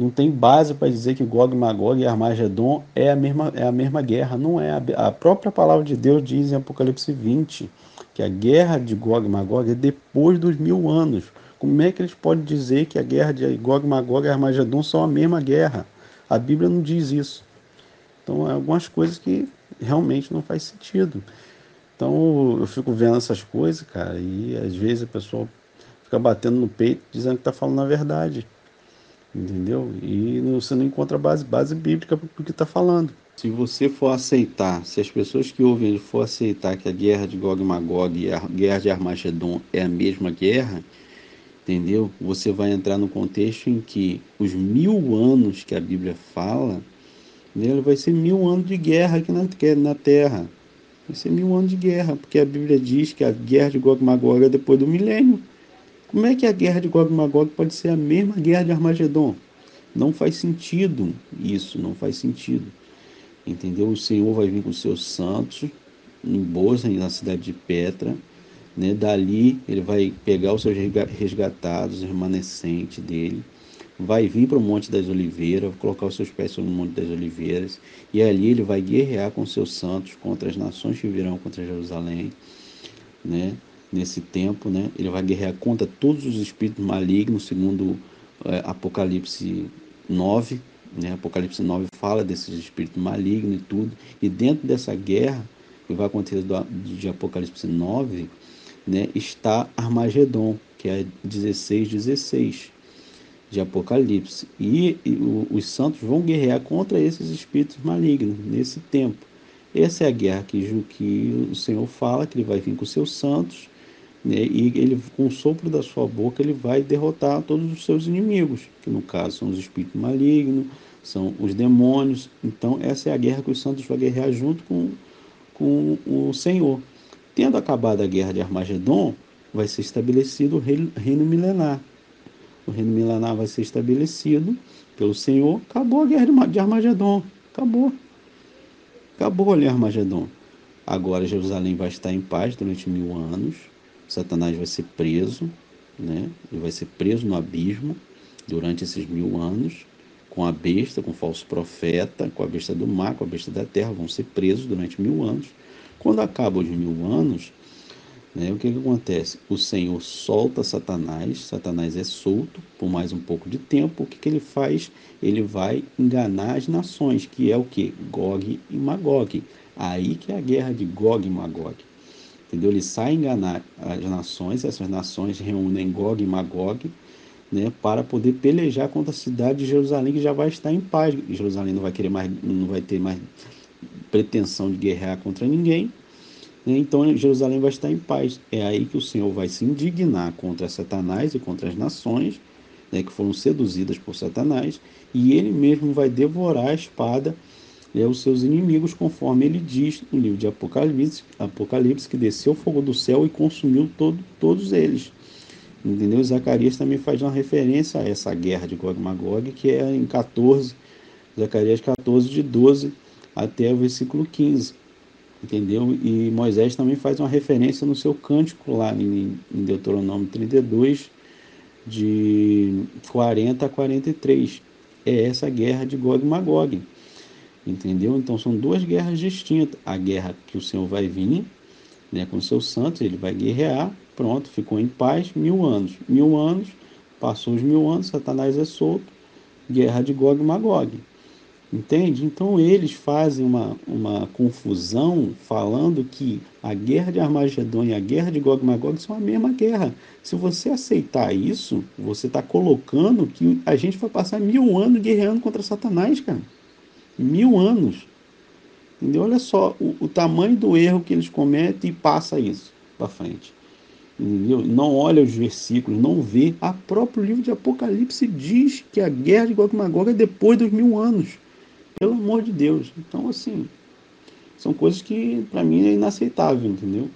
não tem base para dizer que Gog Magog e Armagedon é a mesma, é a mesma guerra. Não é. A própria palavra de Deus diz em Apocalipse 20 que a guerra de Gog e Magog é depois dos mil anos. Como é que eles podem dizer que a guerra de Gog, Magog e Armagedon são a mesma guerra? A Bíblia não diz isso. Então, é algumas coisas que realmente não faz sentido. Então, eu fico vendo essas coisas, cara, e às vezes a pessoa fica batendo no peito dizendo que está falando a verdade entendeu? E você não encontra base, base bíblica para o que está falando. Se você for aceitar, se as pessoas que ouvem for aceitar que a guerra de Gog e Magog e a guerra de Armagedon é a mesma guerra, entendeu? Você vai entrar no contexto em que os mil anos que a Bíblia fala, né, vai ser mil anos de guerra aqui na, na Terra. Vai ser mil anos de guerra, porque a Bíblia diz que a guerra de Gog e Magog é depois do milênio. Como é que a guerra de Gog e Magog pode ser a mesma guerra de Armagedon? Não faz sentido isso, não faz sentido. Entendeu? O Senhor vai vir com seus santos em Boza, na cidade de Petra. Né? Dali ele vai pegar os seus resgatados, os remanescentes dele. Vai vir para o Monte das Oliveiras, colocar os seus pés sobre o Monte das Oliveiras. E ali ele vai guerrear com seus santos contra as nações que virão contra Jerusalém. Né? Nesse tempo, né? Ele vai guerrear contra todos os espíritos malignos, segundo é, Apocalipse 9, né? Apocalipse 9 fala desses espíritos malignos e tudo. E dentro dessa guerra que vai acontecer do, de Apocalipse 9, né, está Armagedon, que é 16, 16 de Apocalipse. E, e o, os santos vão guerrear contra esses espíritos malignos nesse tempo. Essa é a guerra que, que o Senhor fala, que ele vai vir com seus santos né? e ele, com o sopro da sua boca, ele vai derrotar todos os seus inimigos, que no caso são os espíritos malignos, são os demônios. Então, essa é a guerra que os santos vão guerrear junto com, com o Senhor. Tendo acabado a guerra de Armagedon, vai ser estabelecido o reino milenar. O reino milenar vai ser estabelecido pelo Senhor. Acabou a guerra de Armagedon. Acabou. Acabou ali Armagedon. Agora Jerusalém vai estar em paz durante mil anos. Satanás vai ser preso, né? Ele vai ser preso no abismo durante esses mil anos, com a besta, com o falso profeta, com a besta do mar, com a besta da terra, vão ser presos durante mil anos. Quando acabam os mil anos, né, o que, que acontece? O Senhor solta Satanás, Satanás é solto por mais um pouco de tempo. O que, que ele faz? Ele vai enganar as nações, que é o que? Gog e Magog. Aí que é a guerra de Gog e Magog entendeu? Ele sai enganar as nações, essas nações reúnem Gog e Magog, né, para poder pelejar contra a cidade de Jerusalém que já vai estar em paz. Jerusalém não vai querer mais, não vai ter mais pretensão de guerrear contra ninguém. Né, então Jerusalém vai estar em paz. É aí que o Senhor vai se indignar contra Satanás e contra as nações né, que foram seduzidas por Satanás, e ele mesmo vai devorar a espada é, os seus inimigos, conforme ele diz no livro de Apocalipse, Apocalipse que desceu fogo do céu e consumiu todo, todos eles. Entendeu? Zacarias também faz uma referência a essa guerra de Gog e Magog, que é em 14, Zacarias 14, de 12 até o versículo 15. Entendeu? E Moisés também faz uma referência no seu cântico lá em, em Deuteronômio 32, de 40 a 43. É essa guerra de Gog e Magog. Entendeu? Então são duas guerras distintas. A guerra que o Senhor vai vir né, com seus santos, ele vai guerrear, pronto, ficou em paz mil anos. Mil anos, passou os mil anos, Satanás é solto, guerra de Gog e Magog. Entende? Então eles fazem uma, uma confusão falando que a guerra de Armagedon e a guerra de Gog e Magog são a mesma guerra. Se você aceitar isso, você está colocando que a gente vai passar mil anos guerreando contra Satanás, cara mil anos. Entendeu? Olha só o, o tamanho do erro que eles cometem e passa isso para frente. Entendeu? Não olha os versículos, não vê. A próprio livro de Apocalipse diz que a guerra de Gog e Magog é depois dos mil anos. Pelo amor de Deus. Então, assim, são coisas que para mim é inaceitável, entendeu?